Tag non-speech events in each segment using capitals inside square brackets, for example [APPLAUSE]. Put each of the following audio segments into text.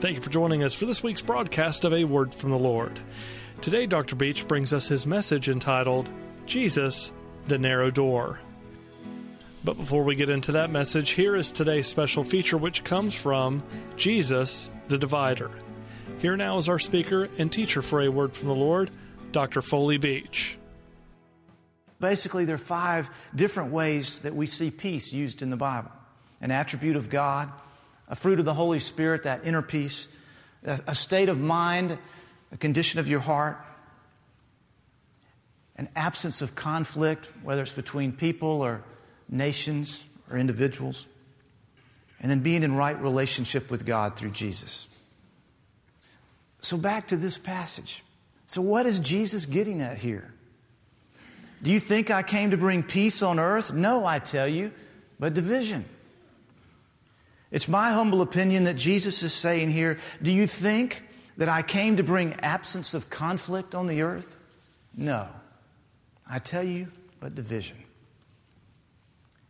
Thank you for joining us for this week's broadcast of A Word from the Lord. Today, Dr. Beach brings us his message entitled, Jesus, the Narrow Door. But before we get into that message, here is today's special feature, which comes from Jesus, the Divider. Here now is our speaker and teacher for A Word from the Lord, Dr. Foley Beach. Basically, there are five different ways that we see peace used in the Bible an attribute of God, a fruit of the Holy Spirit, that inner peace, a state of mind, a condition of your heart, an absence of conflict, whether it's between people or nations or individuals, and then being in right relationship with God through Jesus. So, back to this passage. So, what is Jesus getting at here? Do you think I came to bring peace on earth? No, I tell you, but division. It's my humble opinion that Jesus is saying here, do you think that I came to bring absence of conflict on the earth? No. I tell you, but division.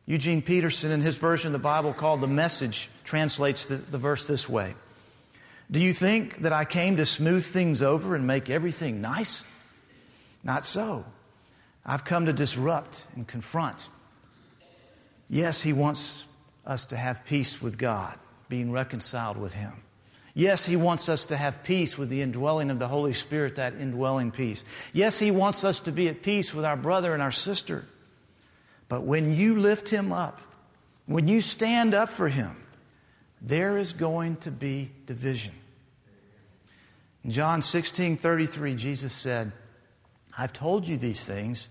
Eugene Peterson, in his version of the Bible called The Message, translates the, the verse this way Do you think that I came to smooth things over and make everything nice? Not so. I've come to disrupt and confront. Yes, he wants us to have peace with God, being reconciled with him. Yes, He wants us to have peace with the indwelling of the Holy Spirit, that indwelling peace. Yes, He wants us to be at peace with our brother and our sister. But when you lift Him up, when you stand up for Him, there is going to be division. In John 16 33, Jesus said, I've told you these things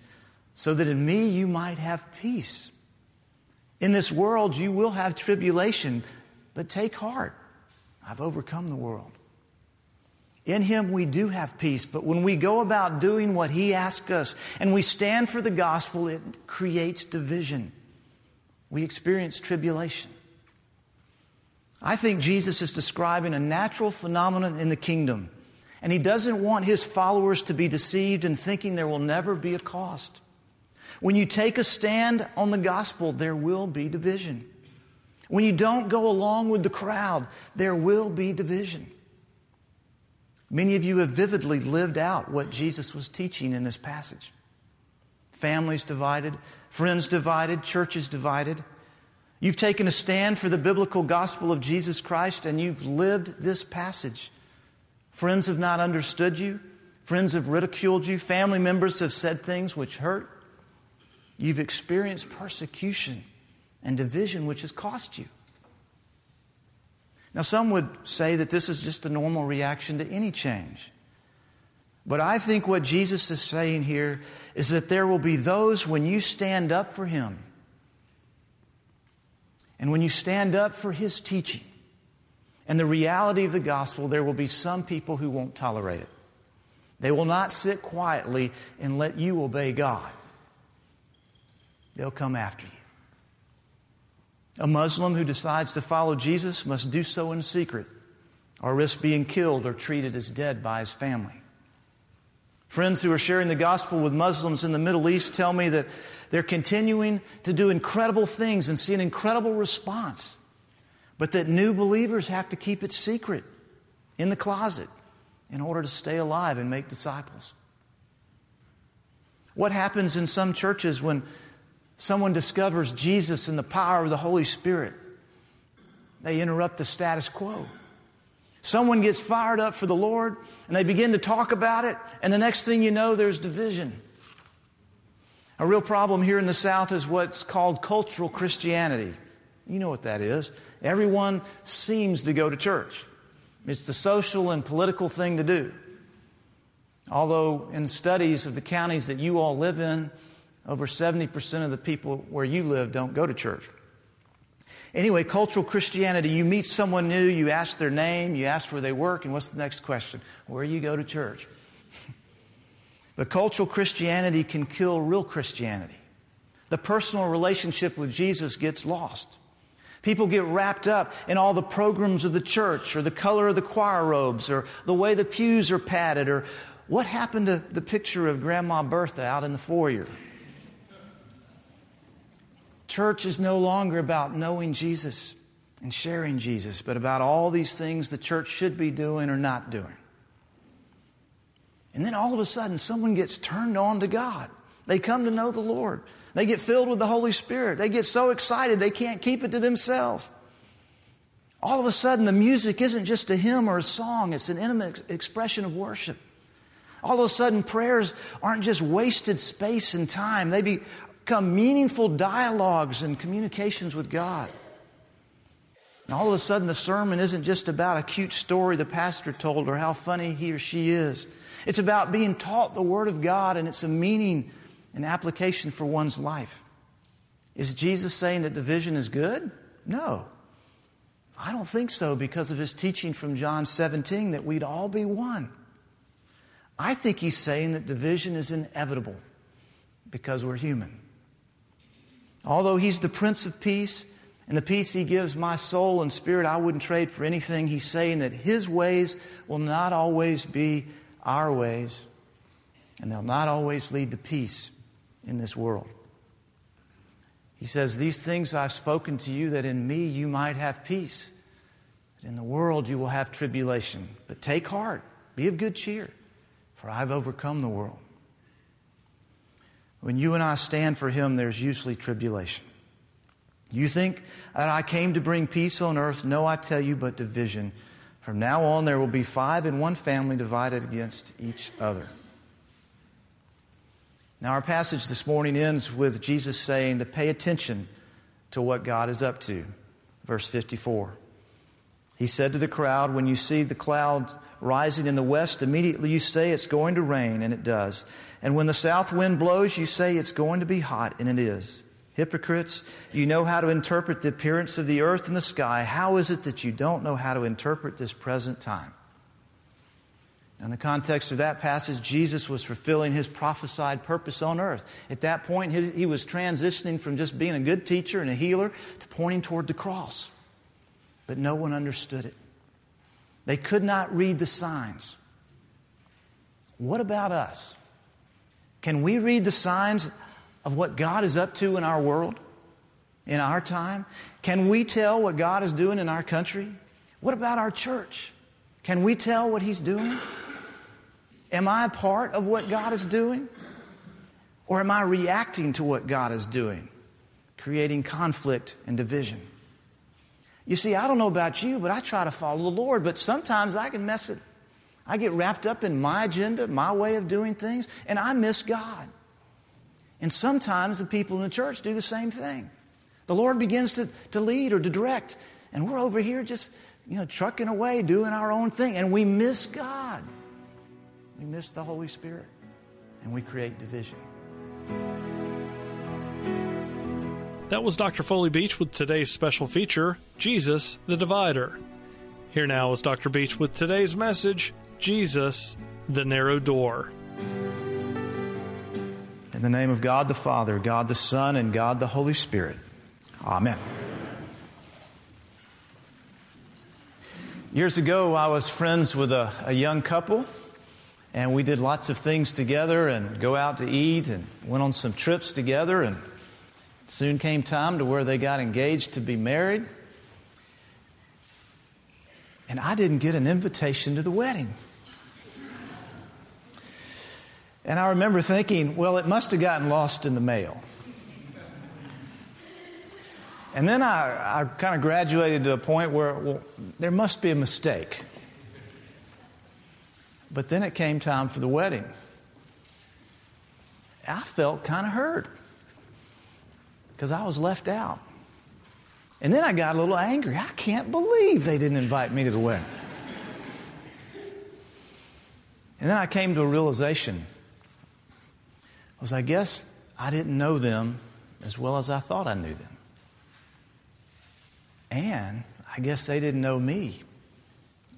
so that in me you might have peace. In this world you will have tribulation, but take heart. I've overcome the world. In Him we do have peace, but when we go about doing what He asks us and we stand for the gospel, it creates division. We experience tribulation. I think Jesus is describing a natural phenomenon in the kingdom, and He doesn't want His followers to be deceived in thinking there will never be a cost. When you take a stand on the gospel, there will be division. When you don't go along with the crowd, there will be division. Many of you have vividly lived out what Jesus was teaching in this passage. Families divided, friends divided, churches divided. You've taken a stand for the biblical gospel of Jesus Christ and you've lived this passage. Friends have not understood you. Friends have ridiculed you. Family members have said things which hurt. You've experienced persecution and division which has cost you. Now, some would say that this is just a normal reaction to any change. But I think what Jesus is saying here is that there will be those when you stand up for Him and when you stand up for His teaching and the reality of the gospel, there will be some people who won't tolerate it. They will not sit quietly and let you obey God, they'll come after you. A Muslim who decides to follow Jesus must do so in secret or risk being killed or treated as dead by his family. Friends who are sharing the gospel with Muslims in the Middle East tell me that they're continuing to do incredible things and see an incredible response, but that new believers have to keep it secret in the closet in order to stay alive and make disciples. What happens in some churches when someone discovers Jesus and the power of the Holy Spirit, they interrupt the status quo. Someone gets fired up for the Lord and they begin to talk about it, and the next thing you know, there's division. A real problem here in the South is what's called cultural Christianity. You know what that is. Everyone seems to go to church, it's the social and political thing to do. Although, in studies of the counties that you all live in, over 70% of the people where you live don't go to church. Anyway, cultural Christianity, you meet someone new, you ask their name, you ask where they work, and what's the next question? Where you go to church? [LAUGHS] but cultural Christianity can kill real Christianity. The personal relationship with Jesus gets lost. People get wrapped up in all the programs of the church, or the color of the choir robes, or the way the pews are padded, or what happened to the picture of Grandma Bertha out in the foyer. Church is no longer about knowing Jesus. and sharing Jesus, but about all these things the church should be doing or not doing. And then all of a sudden, someone gets turned on to God. They come to know the Lord. They get filled with the Holy Spirit. They get so excited they can't keep it to themselves. All of a sudden, the music isn't just a hymn or a song, it's an intimate expression of worship. All of a sudden, prayers aren't just wasted space and time, they become meaningful dialogues and communications with God. And all of a sudden, the sermon isn't just about a cute story the pastor told or how funny he or she is. It's about being taught the Word of God and it's a meaning and application for one's life. Is Jesus saying that division is good? No. I don't think so because of his teaching from John 17 that we'd all be one. I think he's saying that division is inevitable because we're human. Although he's the Prince of Peace and the peace he gives my soul and spirit, I wouldn't trade for anything. He's saying that his ways will not always be our ways, and they'll not always lead to peace in this world. He says, These things I've spoken to you that in me you might have peace. But in the world you will have tribulation. But take heart, be of good cheer, for I've overcome the world. When you and I stand for Him, there's usually tribulation. You think that I came to bring peace on earth? No, I tell you, but division. From now on, there will be five in one family divided against each other. Now, our passage this morning ends with Jesus saying to pay attention to what God is up to. Verse 54. He said to the crowd, When you see the clouds rising in the west, immediately you say it's going to rain, and it does. And when the south wind blows, you say it's going to be hot, and it is. Hypocrites, you know how to interpret the appearance of the earth and the sky. How is it that you don't know how to interpret this present time? In the context of that passage, Jesus was fulfilling his prophesied purpose on earth. At that point, he was transitioning from just being a good teacher and a healer to pointing toward the cross. But no one understood it. They could not read the signs. What about us? Can we read the signs of what God is up to in our world, in our time? Can we tell what God is doing in our country? What about our church? Can we tell what He's doing? Am I a part of what God is doing? Or am I reacting to what God is doing, creating conflict and division? You see, I don't know about you, but I try to follow the Lord, but sometimes I can mess it I get wrapped up in my agenda, my way of doing things, and I miss God. And sometimes the people in the church do the same thing. The Lord begins to, to lead or to direct, and we're over here just, you know, trucking away, doing our own thing, and we miss God. We miss the Holy Spirit, and we create division. That was Dr. Foley Beach with today's special feature, Jesus the Divider. Here now is Dr. Beach with today's message, Jesus, the narrow door. In the name of God the Father, God the Son, and God the Holy Spirit. Amen. Years ago, I was friends with a, a, young couple, and we did lots of things together and go out to eat and went on some trips together. And soon came time to where they got engaged to be married. And I didn't get an invitation to the wedding. And I remember thinking, well, it must have gotten lost in the mail. And then I, I kind of graduated to a point where, well, there must be a mistake. But then it came time for the wedding. I felt kind of hurt because I was left out. And then I got a little angry. I can't believe they didn't invite me to the wedding. And then I came to a realization was I guess I didn't know them as well as I thought I knew them. And I guess they didn't know me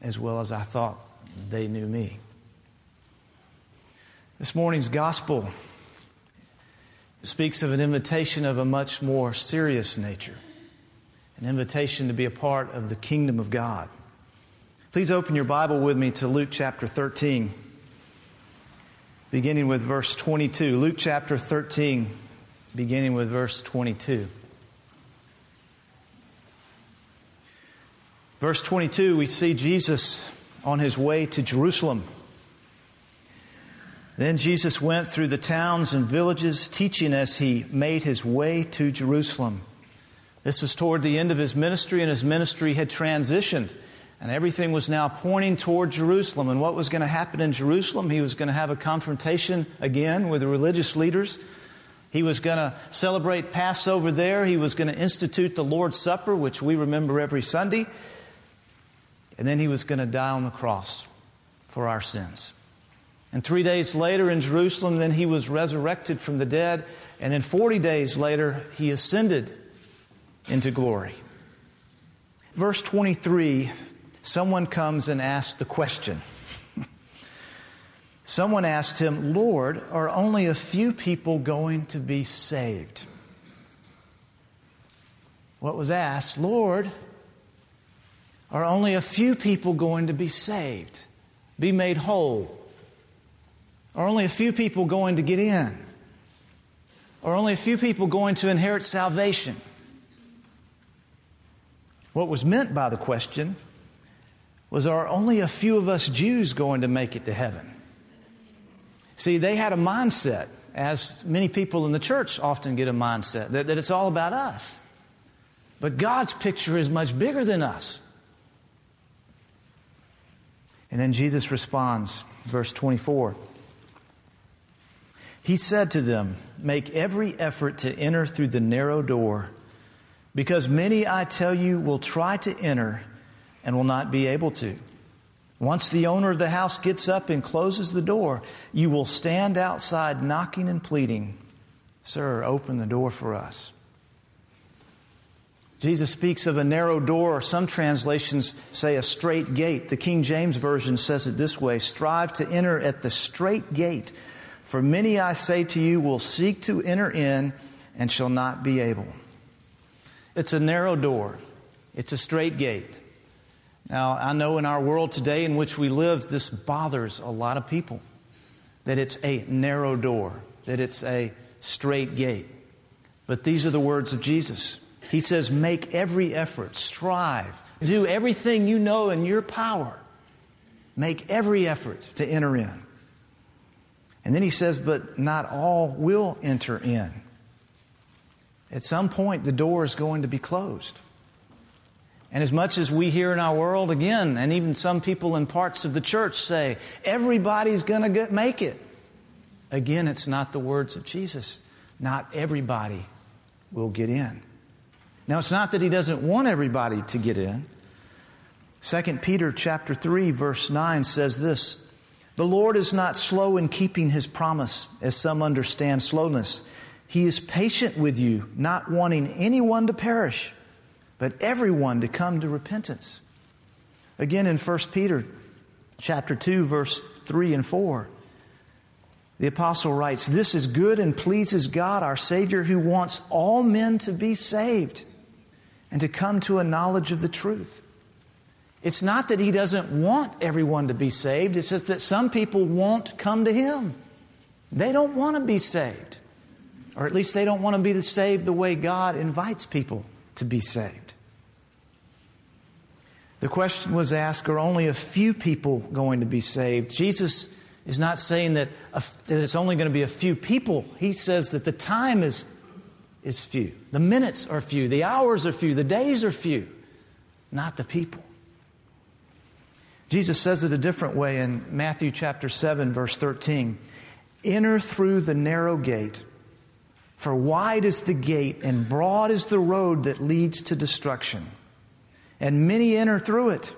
as well as I thought they knew me. This morning's gospel speaks of an invitation of a much more serious nature, an invitation to be a part of the kingdom of God. Please open your Bible with me to Luke chapter 13 beginning with verse 22. Luke chapter 13, beginning with verse 22. Verse 22, we see Jesus on his way to Jerusalem. Then Jesus went through the towns and villages, teaching as he made his way to Jerusalem. This was toward the end of his ministry, and his ministry had transitioned. And everything was now pointing toward Jerusalem. And what was going to happen in Jerusalem? He was going to have a confrontation again with the religious leaders. He was going to celebrate Passover there. He was going to institute the Lord's Supper, which we remember every Sunday. And then he was going to die on the cross for our sins. And three days later in Jerusalem, then he was resurrected from the dead. And then 40 days later, he ascended into glory. Verse 23 someone comes and asks the question. [LAUGHS] someone asked him, Lord, are only a few people going to be saved? What was asked, Lord, are only a few people going to be saved, be made whole? Are only a few people going to get in? Are only a few people going to inherit salvation? What was meant by the question was Are only a few of us Jews going to make it to heaven? See, they had a mindset, as many people in the church often get a mindset, that, that it's all about us. But God's picture is much bigger than us. And then Jesus responds, verse 24. He said to them, Make every effort to enter through the narrow door, because many, I tell you, will try to enter and will not be able to. Once the owner of the house gets up and closes the door, you will stand outside knocking and pleading, Sir, open the door for us. Jesus speaks of a narrow door, or some translations say a straight gate. The King James Version says it this way Strive to enter at the straight gate. For many, I say to you, will seek to enter in and shall not be able. It's a narrow door, it's a straight gate. Now, I know in our world today in which we live, this bothers a lot of people that it's a narrow door, that it's a straight gate. But these are the words of Jesus. He says, Make every effort, strive, do everything you know in your power. Make every effort to enter in. And then he says, but not all will enter in. At some point, the door is going to be closed. And as much as we hear in our world, again, and even some people in parts of the church say, everybody's going to make it. Again, it's not the words of Jesus. Not everybody will get in. Now, it's not that he doesn't want everybody to get in. 2 Peter chapter 3 verse 9 says this, the Lord is not slow in keeping his promise, as some understand slowness. He is patient with you, not wanting anyone to perish, but everyone to come to repentance. Again in 1 Peter chapter 2 verse 3 and 4. The apostle writes, "This is good and pleases God our Savior who wants all men to be saved and to come to a knowledge of the truth." It's not that he doesn't want everyone to be saved, it's just that some people won't come to him. They don't want to be saved. Or at least they don't want to be saved the way God invites people to be saved. The question was asked Are only a few people going to be saved? Jesus is not saying that, a, that it's only going to be a few people. He says that the time is, is few, the minutes are few, the hours are few, the days are few, not the people. Jesus says it a different way in Matthew chapter 7, verse 13. Enter through the narrow gate, for wide is the gate and broad is the road that leads to destruction. And many enter through it.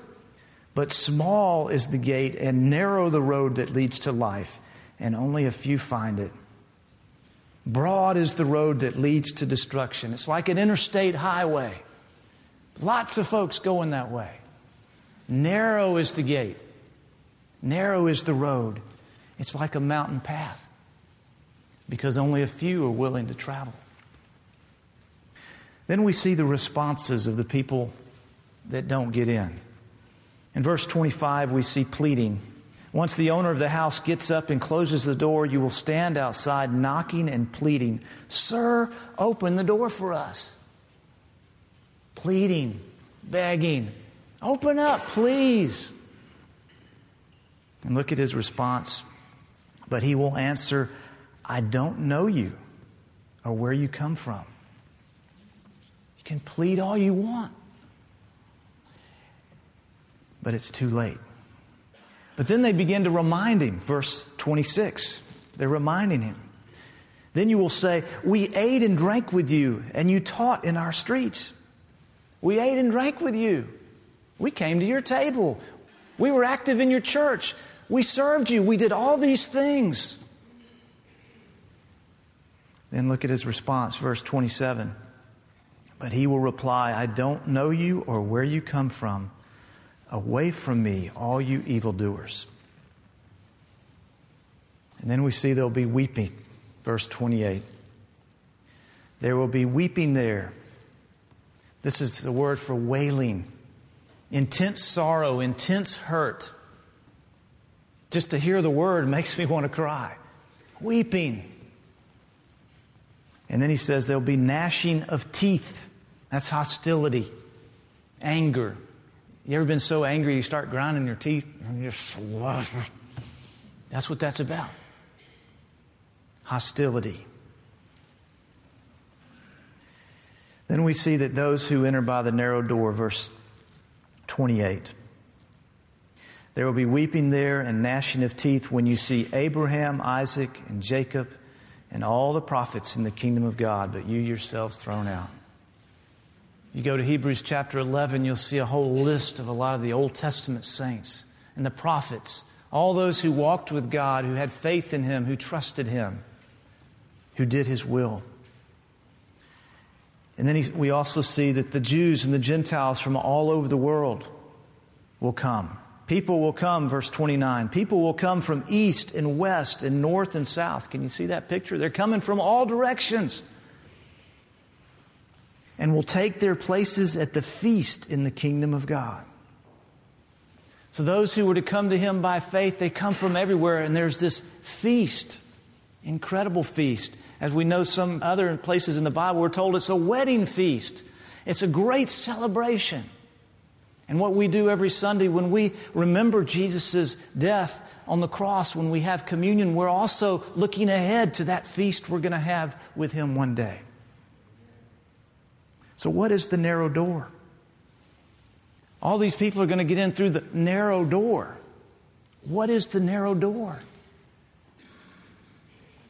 But small is the gate and narrow the road that leads to life, and only a few find it. Broad is the road that leads to destruction. It's like an interstate highway. Lots of folks going that way. Narrow is the gate, narrow is the road. It's like a mountain path because only a few are willing to travel. Then we see the responses of the people that don't get in. In verse 25, we see pleading. Once the owner of the house gets up and closes the door, you will stand outside knocking and pleading, Sir, open the door for us. Pleading, begging, Open up, please. And look at his response. But he will answer, I don't know you or where you come from. You can plead all you want, but it's too late. But then they begin to remind him, verse 26. They're reminding him. Then you will say, We ate and drank with you, and you taught in our streets. We ate and drank with you. We came to your table. We were active in your church. We served you. We did all these things. Then look at his response, verse 27. But he will reply, I don't know you or where you come from. Away from me, all you evildoers. And then we see there'll be weeping, verse 28. There will be weeping there. This is the word for wailing, intense sorrow, intense hurt. Just to hear the word makes me want to cry. Weeping. And then he says there'll be gnashing of teeth. That's hostility, anger. You ever been so angry you start grinding your teeth and you're just, [LAUGHS] that's what that's about. Hostility. Then we see that those who enter by the narrow door, verse 28. There will be weeping there and gnashing of teeth when you see Abraham, Isaac, and Jacob and all the prophets in the kingdom of God, but you yourselves thrown out. You go to Hebrews chapter 11, you'll see a whole list of a lot of the Old Testament saints and the prophets, all those who walked with God, who had faith in Him, who trusted Him, who did His will. And then he, we also see that the Jews and the Gentiles from all over the world will come. People will come, verse 29. People will come from east and west and north and south. Can you see that picture? They're coming from all directions. And will take their places at the feast in the kingdom of God. So, those who were to come to him by faith, they come from everywhere, and there's this feast, incredible feast. As we know, some other places in the Bible, we're told it's a wedding feast, it's a great celebration. And what we do every Sunday when we remember Jesus' death on the cross, when we have communion, we're also looking ahead to that feast we're going to have with Him one day. So, what is the narrow door? All these people are going to get in through the narrow door. What is the narrow door?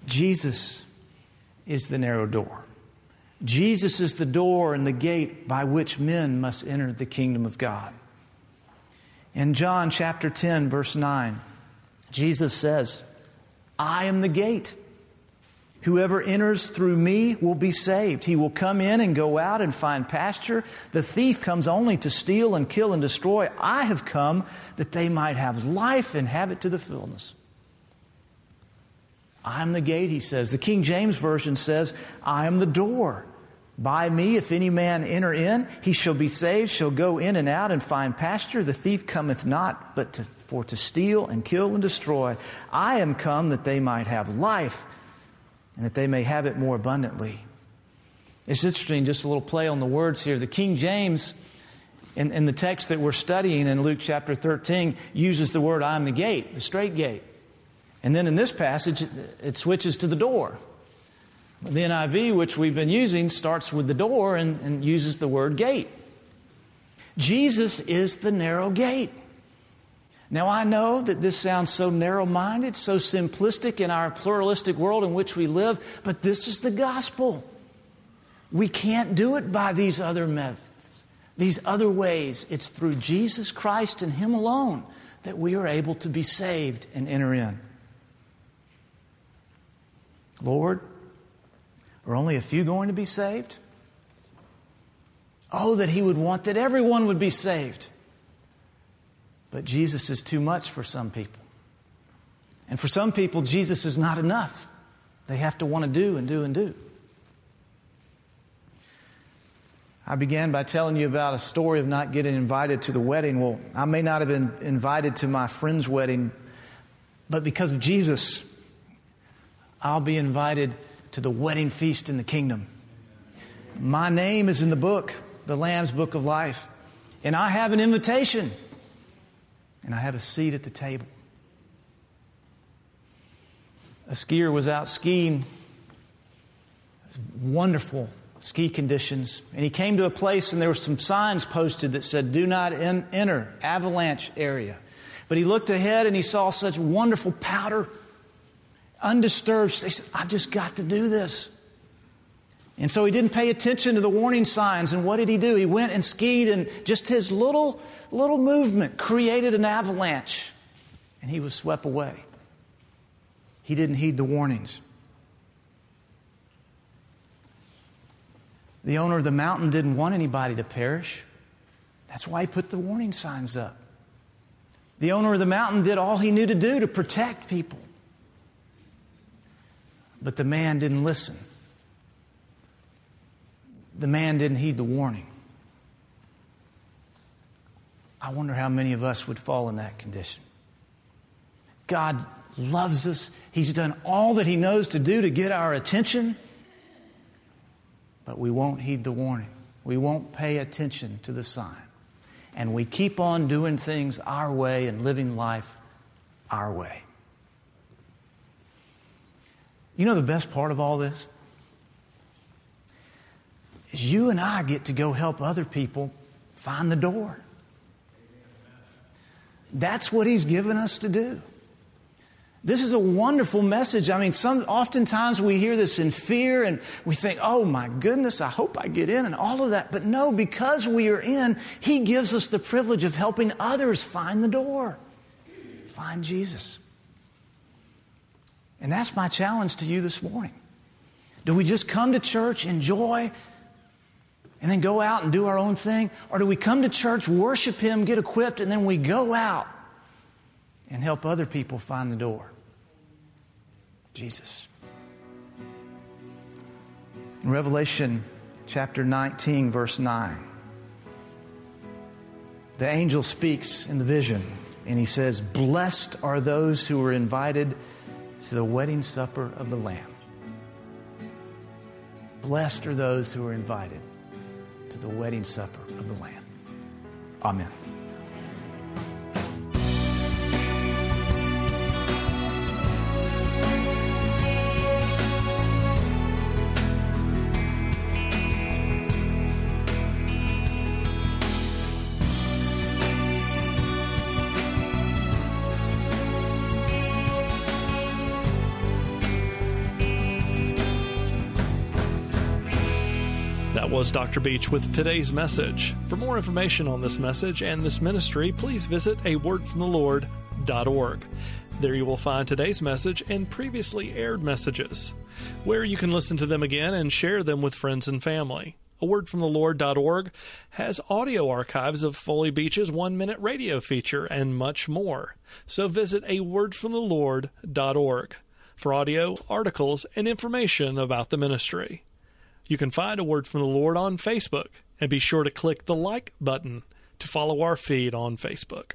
Jesus is the narrow door. Jesus is the door and the gate by which men must enter the kingdom of God. In John chapter 10, verse 9, Jesus says, I am the gate. Whoever enters through me will be saved. He will come in and go out and find pasture. The thief comes only to steal and kill and destroy. I have come that they might have life and have it to the fullness. I am the gate, he says. The King James Version says, I am the door. By me, if any man enter in, he shall be saved, shall go in and out and find pasture. The thief cometh not, but to, for to steal and kill and destroy. I am come that they might have life, and that they may have it more abundantly. It's interesting, just a little play on the words here. The King James, in, in the text that we're studying in Luke chapter 13, uses the word I am the gate, the straight gate. And then in this passage, it switches to the door. The NIV, which we've been using, starts with the door and, and uses the word gate. Jesus is the narrow gate. Now, I know that this sounds so narrow minded, so simplistic in our pluralistic world in which we live, but this is the gospel. We can't do it by these other methods, these other ways. It's through Jesus Christ and Him alone that we are able to be saved and enter in. Lord, are only a few going to be saved? Oh, that He would want that everyone would be saved. But Jesus is too much for some people. And for some people, Jesus is not enough. They have to want to do and do and do. I began by telling you about a story of not getting invited to the wedding. Well, I may not have been invited to my friend's wedding, but because of Jesus, I'll be invited to the wedding feast in the kingdom. My name is in the book, the Lamb's Book of Life. And I have an invitation. And I have a seat at the table. A skier was out skiing. Wonderful ski conditions. And he came to a place, and there were some signs posted that said, Do not enter avalanche area. But he looked ahead and he saw such wonderful powder, undisturbed. They said, I've just got to do this. And so he didn't pay attention to the warning signs. And what did he do? He went and skied, and just his little, little movement created an avalanche. And he was swept away. He didn't heed the warnings. The owner of the mountain didn't want anybody to perish. That's why he put the warning signs up. The owner of the mountain did all he knew to do to protect people. But the man didn't listen. The man didn't heed the warning. I wonder how many of us would fall in that condition. God loves us. He's done all that He knows to do to get our attention, but we won't heed the warning. We won't pay attention to the sign. And we keep on doing things our way and living life our way. You know the best part of all this? Is you and I get to go help other people find the door. That's what He's given us to do. This is a wonderful message. I mean, some, oftentimes we hear this in fear and we think, oh my goodness, I hope I get in and all of that. But no, because we are in, He gives us the privilege of helping others find the door, find Jesus. And that's my challenge to you this morning. Do we just come to church, enjoy, and then go out and do our own thing? Or do we come to church, worship Him, get equipped, and then we go out and help other people find the door? Jesus. In Revelation chapter 19, verse 9, the angel speaks in the vision and he says, Blessed are those who are invited to the wedding supper of the Lamb. Blessed are those who are invited to the wedding supper of the Lamb. Amen. Was Dr. Beach with today's message. For more information on this message and this ministry, please visit a wordfromthelord.org. There you will find today's message and previously aired messages, where you can listen to them again and share them with friends and family. A wordfromthelord.org has audio archives of Foley Beach's one minute radio feature and much more. So visit a wordfromthelord.org for audio, articles, and information about the ministry. You can find a word from the Lord on Facebook and be sure to click the like button to follow our feed on Facebook.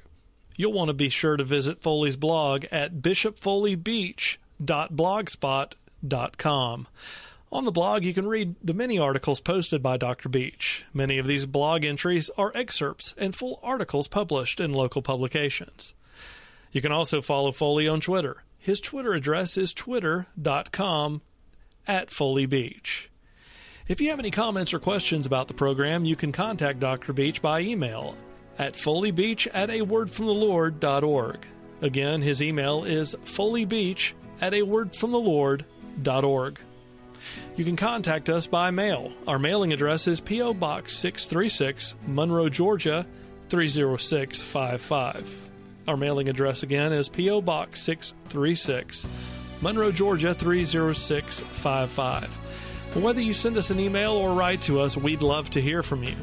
You'll want to be sure to visit Foley's blog at bishopfoleybeach.blogspot.com. On the blog, you can read the many articles posted by Dr. Beach. Many of these blog entries are excerpts and full articles published in local publications. You can also follow Foley on Twitter. His Twitter address is twitter.com at Foley Beach. If you have any comments or questions about the program, you can contact Dr. Beach by email at foleybeach at a wordfromthelord.org. Again, his email is foleybeach at a wordfromthelord.org. You can contact us by mail. Our mailing address is P.O. Box 636, Monroe, Georgia 30655. Our mailing address again is P.O. Box 636, Monroe, Georgia 30655. Whether you send us an email or write to us, we'd love to hear from you.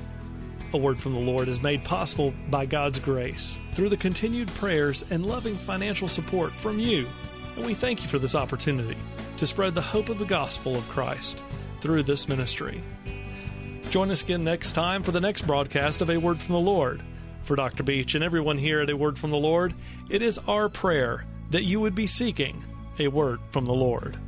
A Word from the Lord is made possible by God's grace through the continued prayers and loving financial support from you, and we thank you for this opportunity to spread the hope of the gospel of Christ through this ministry. Join us again next time for the next broadcast of A Word from the Lord. For Dr. Beach and everyone here at A Word from the Lord, it is our prayer that you would be seeking a word from the Lord.